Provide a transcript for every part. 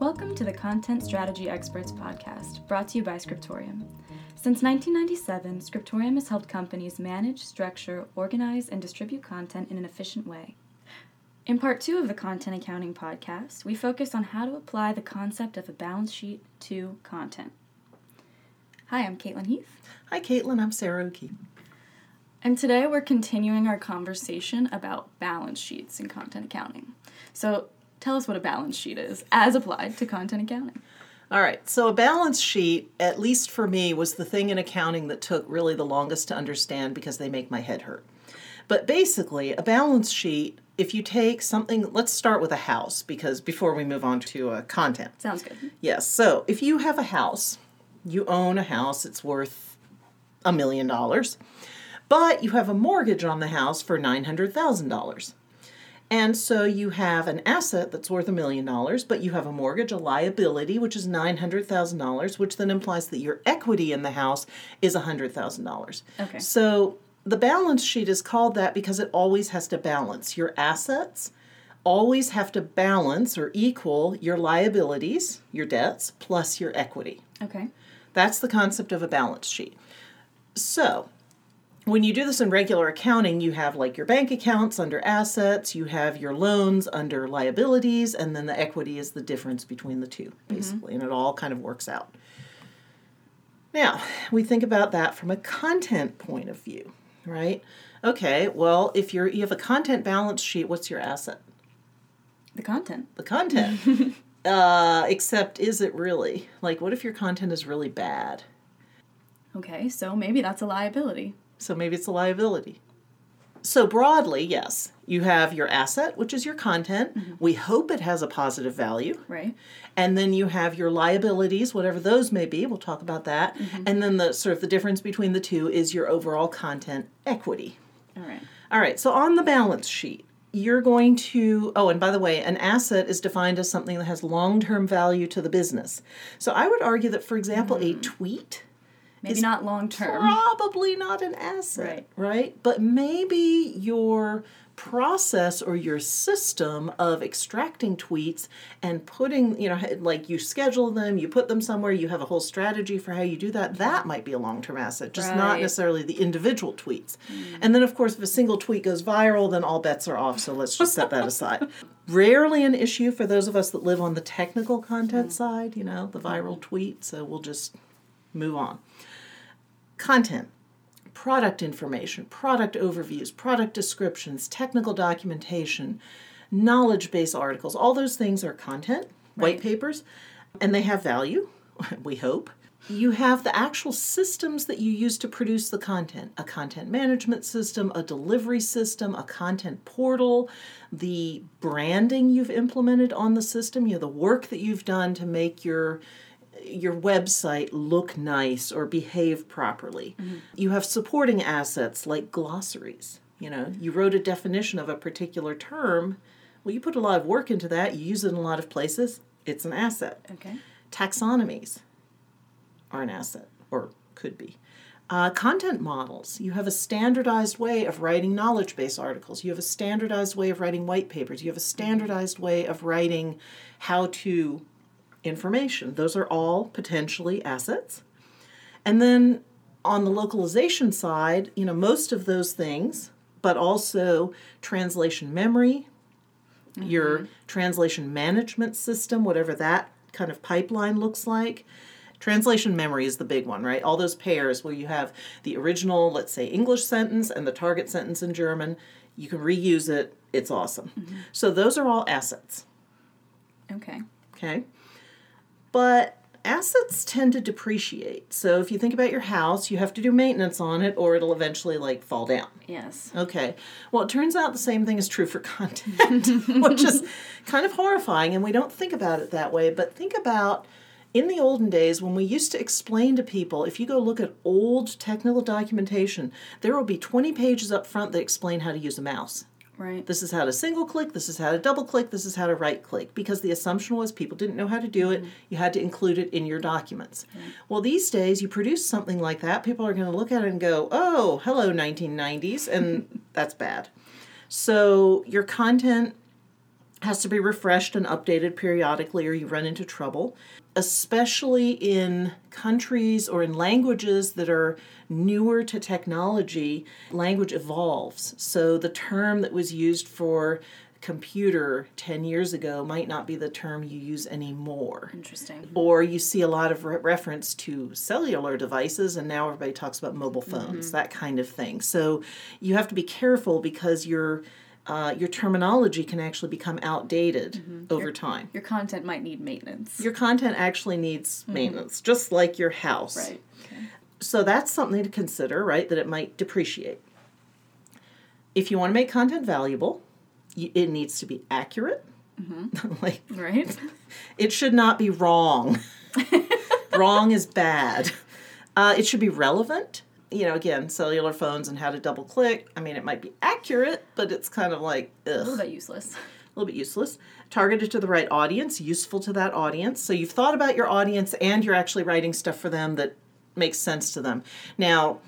Welcome to the Content Strategy Experts podcast, brought to you by Scriptorium. Since 1997, Scriptorium has helped companies manage, structure, organize, and distribute content in an efficient way. In part two of the Content Accounting podcast, we focus on how to apply the concept of a balance sheet to content. Hi, I'm Kaitlyn Heath. Hi, Kaitlyn. I'm Sarah O'Keefe. And today we're continuing our conversation about balance sheets in content accounting. So tell us what a balance sheet is as applied to content accounting. All right, so a balance sheet, at least for me, was the thing in accounting that took really the longest to understand because they make my head hurt. But basically, a balance sheet, if you take something, let's start with a house because before we move on to uh, content. Sounds good. Yes, so if you have a house, you own a house, it's worth a million dollars, but you have a mortgage on the house for $900,000. And so you have an asset that's worth a million dollars, but you have a mortgage, a liability, which is $900,000, which then implies that your equity in the house is $100,000. Okay. So the balance sheet is called that because it always has to balance. Your assets always have to balance or equal your liabilities, your debts, plus your equity. Okay. That's the concept of a balance sheet. So, when you do this in regular accounting, you have like your bank accounts under assets, you have your loans under liabilities, and then the equity is the difference between the two, basically, and it all kind of works out. Now, we think about that from a content point of view, right? Okay, well, if you're you have a content balance sheet, what's your asset? The content. The content. uh, except is it really? Like what if your content is really bad? Okay, so maybe that's a liability. So maybe it's a liability. So broadly, yes, you have your asset, which is your content. Mm-hmm. We hope it has a positive value. Right. And then you have your liabilities, whatever those may be. We'll talk about that. Mm-hmm. And then the sort of the difference between the two is your overall content equity. All right. All right, so on the balance sheet, you're going to, oh, and by the way, an asset is defined as something that has long term value to the business. So I would argue that, for example, a hmm. tweet Maybe not long term. probably not an asset, Right. right? But maybe your process or your system of extracting tweets and putting, you know, like you schedule them, you put them somewhere, you have a whole strategy for how you do that, that might be a long term asset, just not necessarily the individual tweets. Hmm. And then, of course, if a single tweet goes viral, then all bets are off, so let's just set that aside. Rarely an issue for those of us that live on the technical content hmm. side, you know, the viral tweet, so we'll just move on. Content, product information, product overviews, product descriptions, technical documentation, knowledge base articles, all those things are content, white papers, and they have value, we hope. You have the actual systems that you use to produce the content. A content management system, a delivery system, a content portal, the branding you've implemented on the system, you know, the work that you've done to make your your website look nice or behave properly. You have supporting assets like glossaries. You know, you wrote a definition of a particular term. Well, you put a lot of work into that, you use it in a lot of places, it's an asset. Okay. Taxonomies are an asset, or could be. Uh, content models. You have a standardized way of writing knowledge base articles. You have a standardized way of writing white papers. You have a standardized way of writing how to information. Those are all potentially assets. And then on the localization side, you know, most of those things, but also translation memory, your mm-hmm. translation management system, whatever that kind of pipeline looks like. Translation memory is the big one, right? All those pairs where you have the original, let's say, English sentence and the target sentence in German. You can reuse it. It's awesome. Mm-hmm. So those are all assets. Okay. Okay. But assets tend to depreciate. So if you think about your house, you have to do maintenance on it or it'll eventually like fall down. Yes. Okay. Well, it turns out the same thing is true for content, which is kind of horrifying and we don't think about it that way, but think about in the olden days when we used to explain to people if you go look at old technical documentation, there will be 20 pages up front that explain how to use a mouse. Right. This is how to single click, this is how to double click, this is how to right click. Because the assumption was people didn't know how to do it, mm-hmm. you had to include it in your documents. Well, these days, you produce something like that, people are going to look at it and go, oh, hello, 1990s, and that's bad. So your content has to be refreshed and updated periodically or you run into trouble especially in countries or in languages that are newer to technology language evolves. So the term that was used for computer 10 years ago might not be the term you use anymore. Interesting. or you see a lot of re- reference to cellular devices and now everybody talks about mobile phones mm-hmm. that kind of thing. So you have to be careful because your uh, your terminology can actually become outdated over time Your content might need maintenance. your content actually needs maintenance just like your house right. Okay. so that's something to consider right that it might depreciate if you want to make content valuable you, it needs to be accurate like Right. it should not be wrong. wrong is bad. Uh, it should be relevant. You know, again, cellular phones and how to double click. I mean, it might be accurate, but it's kind of like, ugh, A little bit useless. a little bit useless. Targeted to the right audience, useful to that audience. So you've thought about your audience and you're actually writing stuff for them that makes sense to them. Now,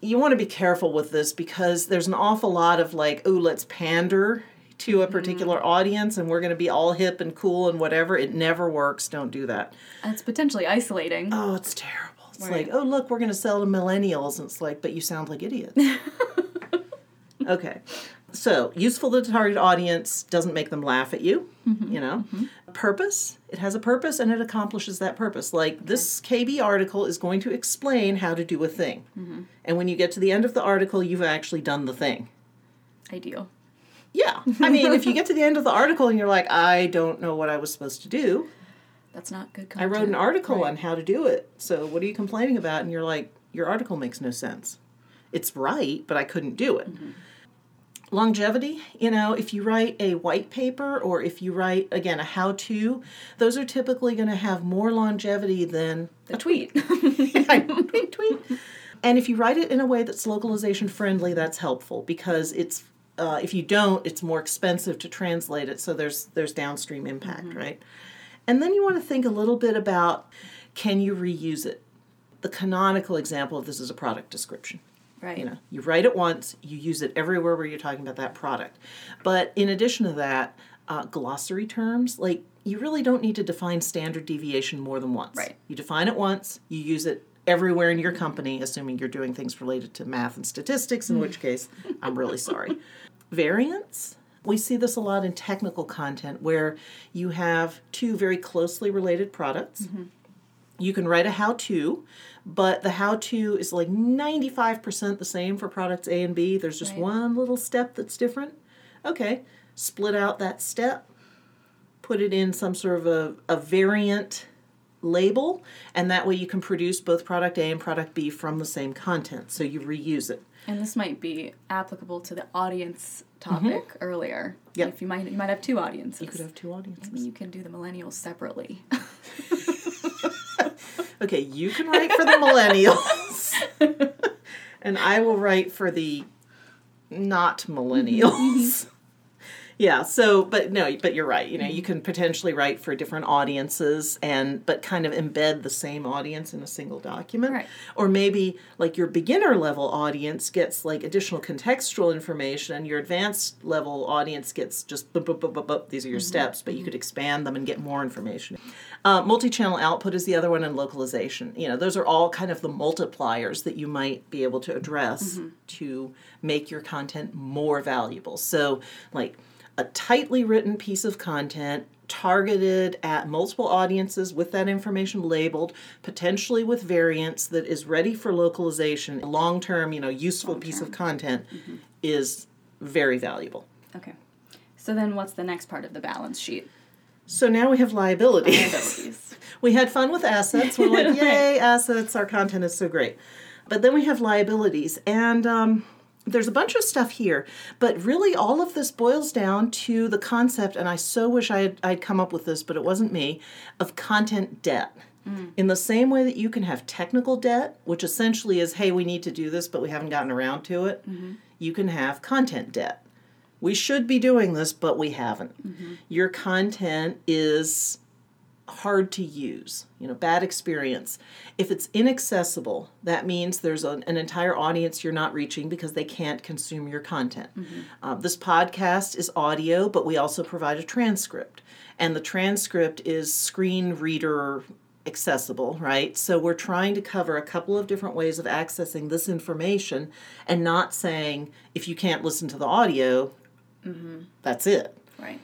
you want to be careful with this because there's an awful lot of like, oh, let's pander to a mm-hmm. particular audience and we're going to be all hip and cool and whatever. It never works. Don't do that. It's potentially isolating. Oh, it's terrible. It's Right. like, oh, look, we're going to sell to millennials. And it's like, but you sound like idiots. okay. So, useful to the target audience doesn't make them laugh at you, mm-hmm. you know. Mm-hmm. Purpose, it has a purpose and it accomplishes that purpose. Like this KB article is going to explain how to do a thing. Mm-hmm. And when you get to the end of the article, you've actually done the thing. Ideal. Yeah. I mean, if you get to the end of the article and you're like, I don't know what I was supposed to do, That's not good I wrote an article Right. on how to do it. So what are you complaining about? And you're like, your article makes no sense. It's right, but I couldn't do it. Longevity, you know, if you write a white paper or if you write, again, a how to, those are typically going to have more longevity than The tweet. tweet, tweet. And if you write it in a way that's localization friendly, that's helpful because it's uh, if you don't, it's more expensive to translate it. So there's there's downstream impact, right? And then you want to think a little bit about can you reuse it? The canonical example of this is a product description. right. You know, you write it once, you use it everywhere where you're talking about that product. But in addition to that, uh, glossary terms, like you really don't need to define standard deviation more than once. Right. You define it once, you use it everywhere in your company, assuming you're doing things related to math and statistics, in which case, I'm really sorry. Variance. We see this a lot in technical content where you have two very closely related products mm-hmm. you can write a how to, but the how to is like 95% the same for products A and B. There's just Right. one little step that's different. Okay, split out that step, put it in some sort of a, a variant label, and that way you can produce both product A and product B from the same content. So you reuse it. And this might be applicable to the audience topic earlier. Mm-hmm. Yep. If you might you might have two audiences. You could have two audiences. Maybe you can do the millennials separately. Okay, you can write for the millennials, and I will write for the not millennials. Yeah. So, but no, but you're right. You know, you can potentially write for different audiences, and but kind of embed the same audience in a single document, Right. or maybe like your beginner level audience gets like additional contextual information, and your advanced level audience gets just boop, boop, boop, boop, boop. these are your mm-hmm. steps, but you could mm-hmm. expand them and get more information. Uh, multi-channel output is the other one, and localization. You know, those are all kind of the multipliers that you might be able to address mm-hmm. to make your content more valuable. So, like a tightly written piece of content targeted at multiple audiences with that information labeled, potentially with variants that is ready for localization. Long term, you know, useful piece of content is very valuable. okay. So then what's the next part of the balance sheet? So now we have liabilities. Liabilities. we had fun with assets. We're like, yay, assets, our content is so great. But then we have liabilities. And um, there's a bunch of stuff here. But really, all of this boils down to the concept, and I so wish I had I'd come up with this, but it wasn't me, of content debt. Mm. In the same way that you can have technical debt, which essentially is, hey, we need to do this, but we haven't gotten around to it, mm-hmm. you can have content debt we should be doing this, but we haven't. Mm-hmm. Your content is hard to use, you know, bad experience. If it's inaccessible, that means there's an, an entire audience you're not reaching because they can't consume your content. Um, this podcast is audio, but we also provide a transcript. And the transcript is screen reader accessible, right? So we're trying to cover a couple of different ways of accessing this information and not saying if you can't listen to the audio, that's it. Right.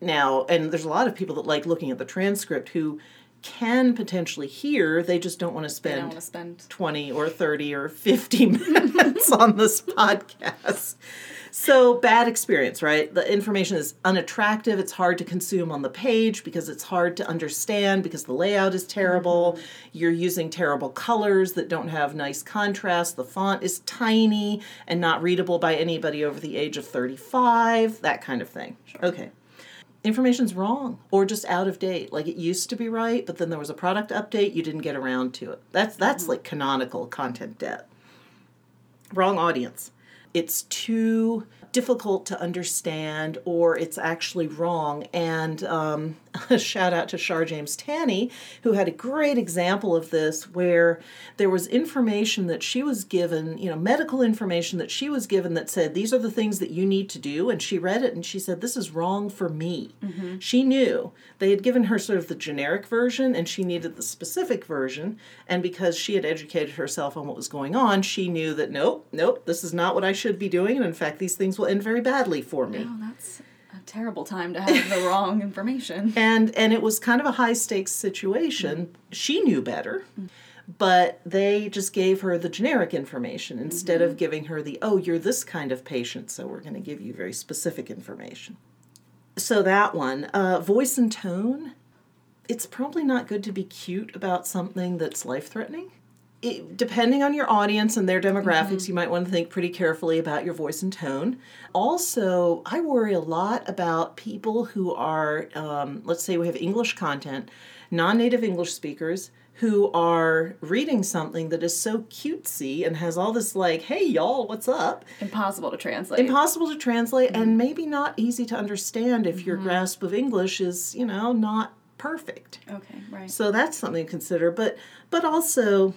Now, and there's a lot of people that like looking at the transcript who can potentially hear, they just don't want to spend want to spend. 20 or 30 or 50 minutes on this podcast. So, bad experience, right? The information is unattractive. It's hard to consume on the page because it's hard to understand because the layout is terrible. Mm-hmm. You're using terrible colors that don't have nice contrast. The font is tiny and not readable by anybody over the age of 35, that kind of thing. Okay information's wrong or just out of date. Like it used to be right but then there was a product update. You didn't get around to it. That's that's like canonical content debt. Wrong audience. It's too difficult to understand or it's actually wrong. And um, a shout out to Char James Tanny who had a great example of this where there was information that she was given you know medical information that she was given that said these are the things that you need to do and she read it and she said this is wrong for me. Mm-hmm. She knew. They had given her sort of the generic version and she needed the specific version and because she had educated herself on what was going on she knew that nope nope this is not what i should be doing and in fact these things will end very badly for me. Oh, that's terrible time to have the wrong information. and and it was kind of a high stakes situation. Mm-hmm. She knew better mm-hmm. but they just gave her the generic information instead of mm-hmm. giving her the oh you're this kind of patient so we're going to give you very specific information. So that one uh, voice and tone it's probably not good to be cute about something that's life threatening it, depending on your audience and their demographics, mm-hmm. you might want to think pretty carefully about your voice and tone. Also, I worry a lot about people who are, um, let's say we have English content, non native English speakers who are reading something that is so cutesy and has all this, like, hey, y'all, what's up? Impossible to translate. Impossible to translate mm-hmm. and maybe not easy to understand if your mm-hmm. grasp of English is, you know, not perfect. okay, right. So that's something to consider. But but also,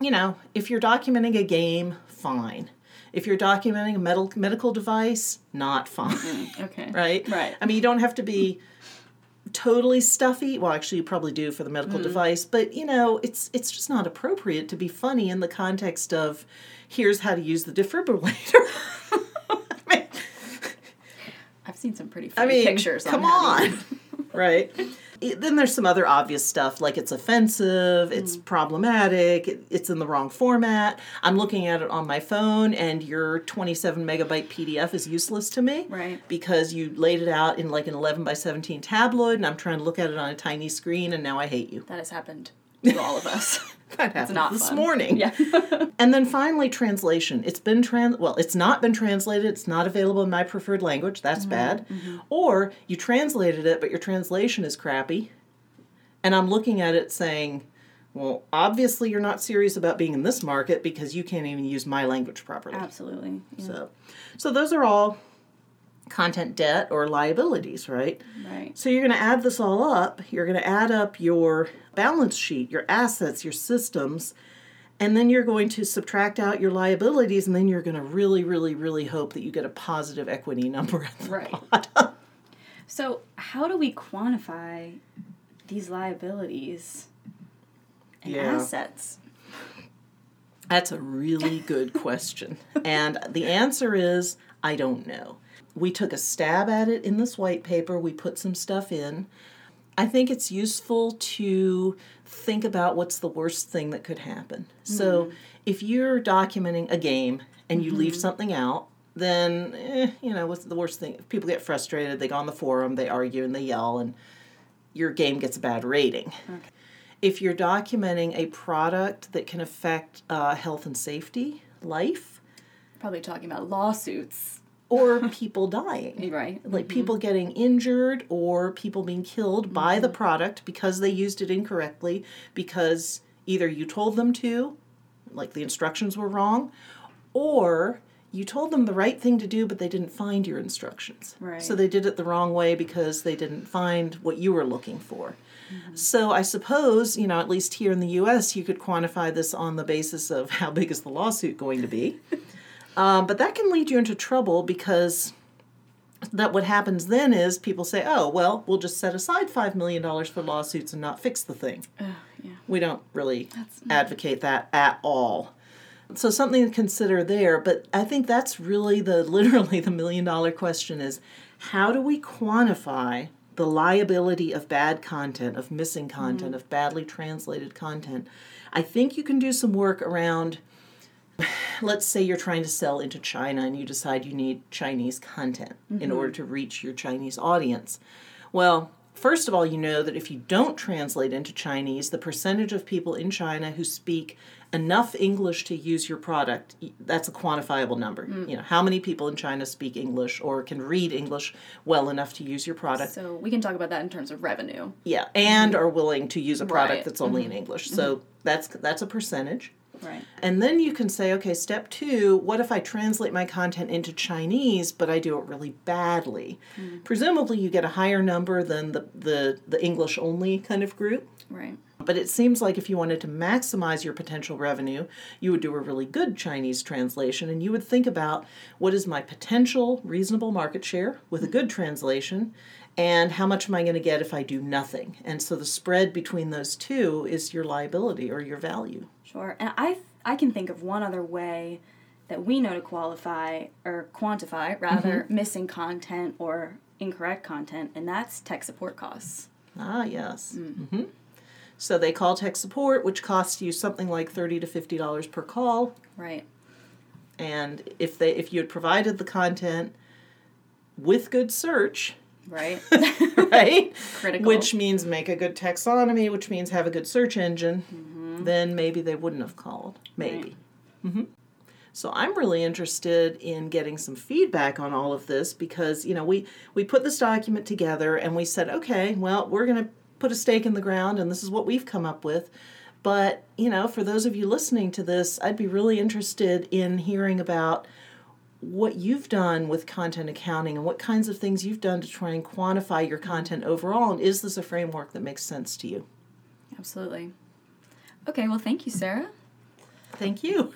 you know, if you're documenting a game, fine. If you're documenting a medical medical device, not fine. Mm, okay. right? Right. I mean, you don't have to be totally stuffy. Well, actually, you probably do for the medical mm-hmm. device, but you know, it's it's just not appropriate to be funny in the context of here's how to use the defibrillator. I mean, I've seen some pretty I funny mean, pictures. come on, right? Then there's some other obvious stuff like it's offensive, it's mm. problematic, it, it's in the wrong format. I'm looking at it on my phone, and your 27 megabyte PDF is useless to me, Right. Because you laid it out in like an 11 by 17 tabloid, and I'm trying to look at it on a tiny screen, and now I hate you. That has happened to all of us. That happened not this fun. morning. yeah. And then finally, translation. It's been trans. Well, it's not been translated. It's not available in my preferred language. That's Mm-hmm, bad. Or you translated it, but your translation is crappy. And I'm looking at it saying, well, obviously you're not serious about being in this market because you can't even use my language properly. Absolutely. Yeah. So, so those are all content debt or liabilities, right? Right. So you're going to add this all up. You're going to add up your balance sheet, your assets, your systems, and then you're going to subtract out your liabilities, and then you're going to really, really, really hope that you get a positive equity number at the Right. bottom. So, how do we quantify these liabilities and Yeah. assets? That's a really good question. and the answer is I don't know. We took a stab at it in this white paper, we put some stuff in. I think it's useful to think about what's the worst thing that could happen. So if you're documenting a game and you leave something out, then eh, you know what's the worst thing? If people get frustrated, they go on the forum, they argue and they yell, and your game gets a bad rating. If you're documenting a product that can affect uh, health and safety, life, Probably talking about lawsuits, or people dying, right? like mm-hmm. people getting injured or people being killed by mm-hmm. the product because they used it incorrectly because either you told them to like the instructions were wrong or you told them the right thing to do but they didn't find your instructions. Right. so they did it the wrong way because they didn't find what you were looking for. Mm-hmm. So I suppose, you know, at least here in the US, you could quantify this on the basis of how big is the lawsuit going to be. um, but that can lead you into trouble because that what happens then is people say, oh, well, we'll just set aside $5 million for lawsuits and not fix the thing. Yeah. We don't really advocate that at all. So something to consider there, but I think that's really the literally the million dollar question is how do we quantify the liability of bad content, of missing content, of badly translated content? I think you can do some work around let's say you're trying to sell into China and you decide you need Chinese content in mm-hmm. order to reach your Chinese audience. Well, first of all, you know that if you don't translate into Chinese, the percentage of people in China who speak enough English to use your product, that's a quantifiable number. Mm. You know, how many people in China speak English or can read English well enough to use your product? So we can talk about that in terms of revenue. Yeah, and are willing to use a product Right. that's only in mm-hmm. English. Mm-hmm. So that's that's a percentage. Right. And then you can say, okay, step two, what if I translate my content into Chinese, but I do it really badly? Mm. Presumably you get a higher number than the, the, the English only kind of group. Right. But it seems like if you wanted to maximize your potential revenue, you would do a really good Chinese translation and you would think about what is my potential reasonable market share with a mm. good translation and how much am I going to get if I do nothing? And so the spread between those two is your liability or your value. Sure. And I I can think of one other way that we know to qualify or quantify rather missing content or incorrect content, and that's tech support costs. Ah, yes. hmm So they call tech support, which costs you something like thirty to fifty dollars per call. Right. And if they if you had provided the content with good search, Right. right, Critical. which means make a good taxonomy, which means have a good search engine, then maybe they wouldn't have called. Maybe. hmm So I'm really interested in getting some feedback on all of this because you know we we put this document together and we said, okay, well we're going to put a stake in the ground and this is what we've come up with. But you know, for those of you listening to this, I'd be really interested in hearing about what you've done with content accounting and what kinds of things you've done to try and quantify your content overall and is this a framework that makes sense to you Absolutely. Okay, well, thank you, Sarah. thank you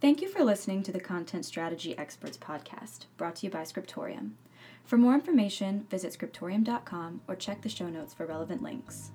Thank you for listening to the Content Strategy Experts podcast, brought to you by Scriptorium. For more information, visit scriptorium.com or check the show notes for relevant links.